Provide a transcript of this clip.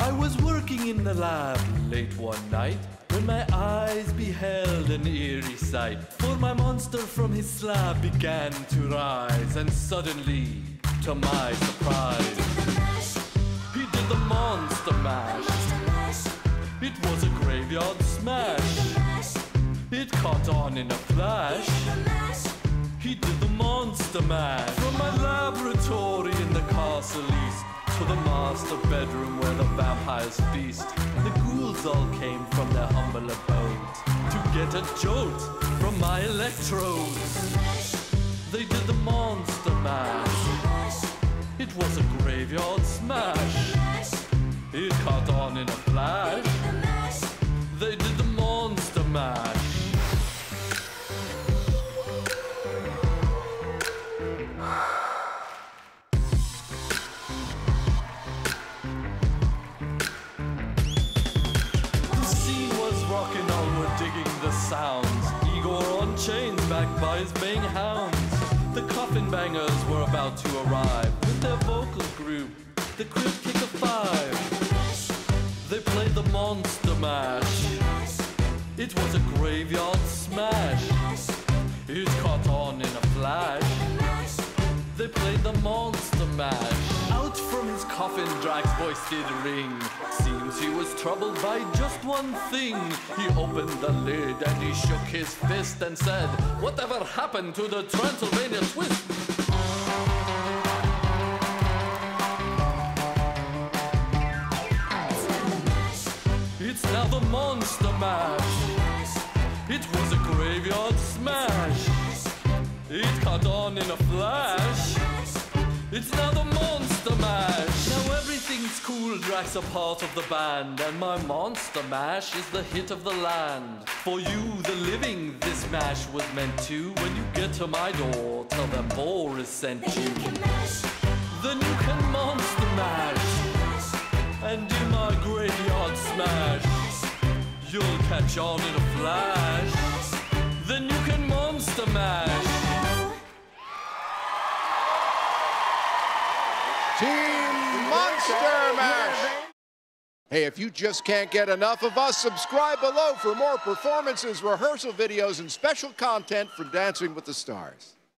I was working in the lab late one night when my eyes beheld an eerie sight. For my monster from his slab began to rise, and suddenly, to my surprise, he did the monster mash. It was a graveyard smash. It caught on in a flash. He did the monster mash from my laboratory in the castle east to the master bedroom where the vampires feast. The ghouls all came from their humble abode to get a jolt from my electrodes. They did the monster mash. It was a graveyard smash. It caught on in a flash. They did the monster mash. Digging the sounds. Igor on chains, backed by his baying hounds. The coffin bangers were about to arrive with their vocal group, the Crypt Kick of Five. They played the Monster Mash. It was a graveyard smash. It caught on in a flash. They played the Monster Mash. Coffin, Drax's voice did ring. Seems he was troubled by just one thing. He opened the lid and he shook his fist and said, Whatever happened to the Transylvania twist? It's now the Monster Mash. It was a graveyard smash. It caught on in a flash. It's now the Monster Mash. Now everything's cool, Drax a part of the band, and my Monster Mash is the hit of the land. For you, the living, this mash was meant to. When you get to my door, tell them Boris sent then you. Then you can Monster Mash and do my graveyard smash. You'll catch on in a flash. Then you can Monster Mash. Hey, if you just can't get enough of us, subscribe below for more performances, rehearsal videos, and special content from Dancing with the Stars.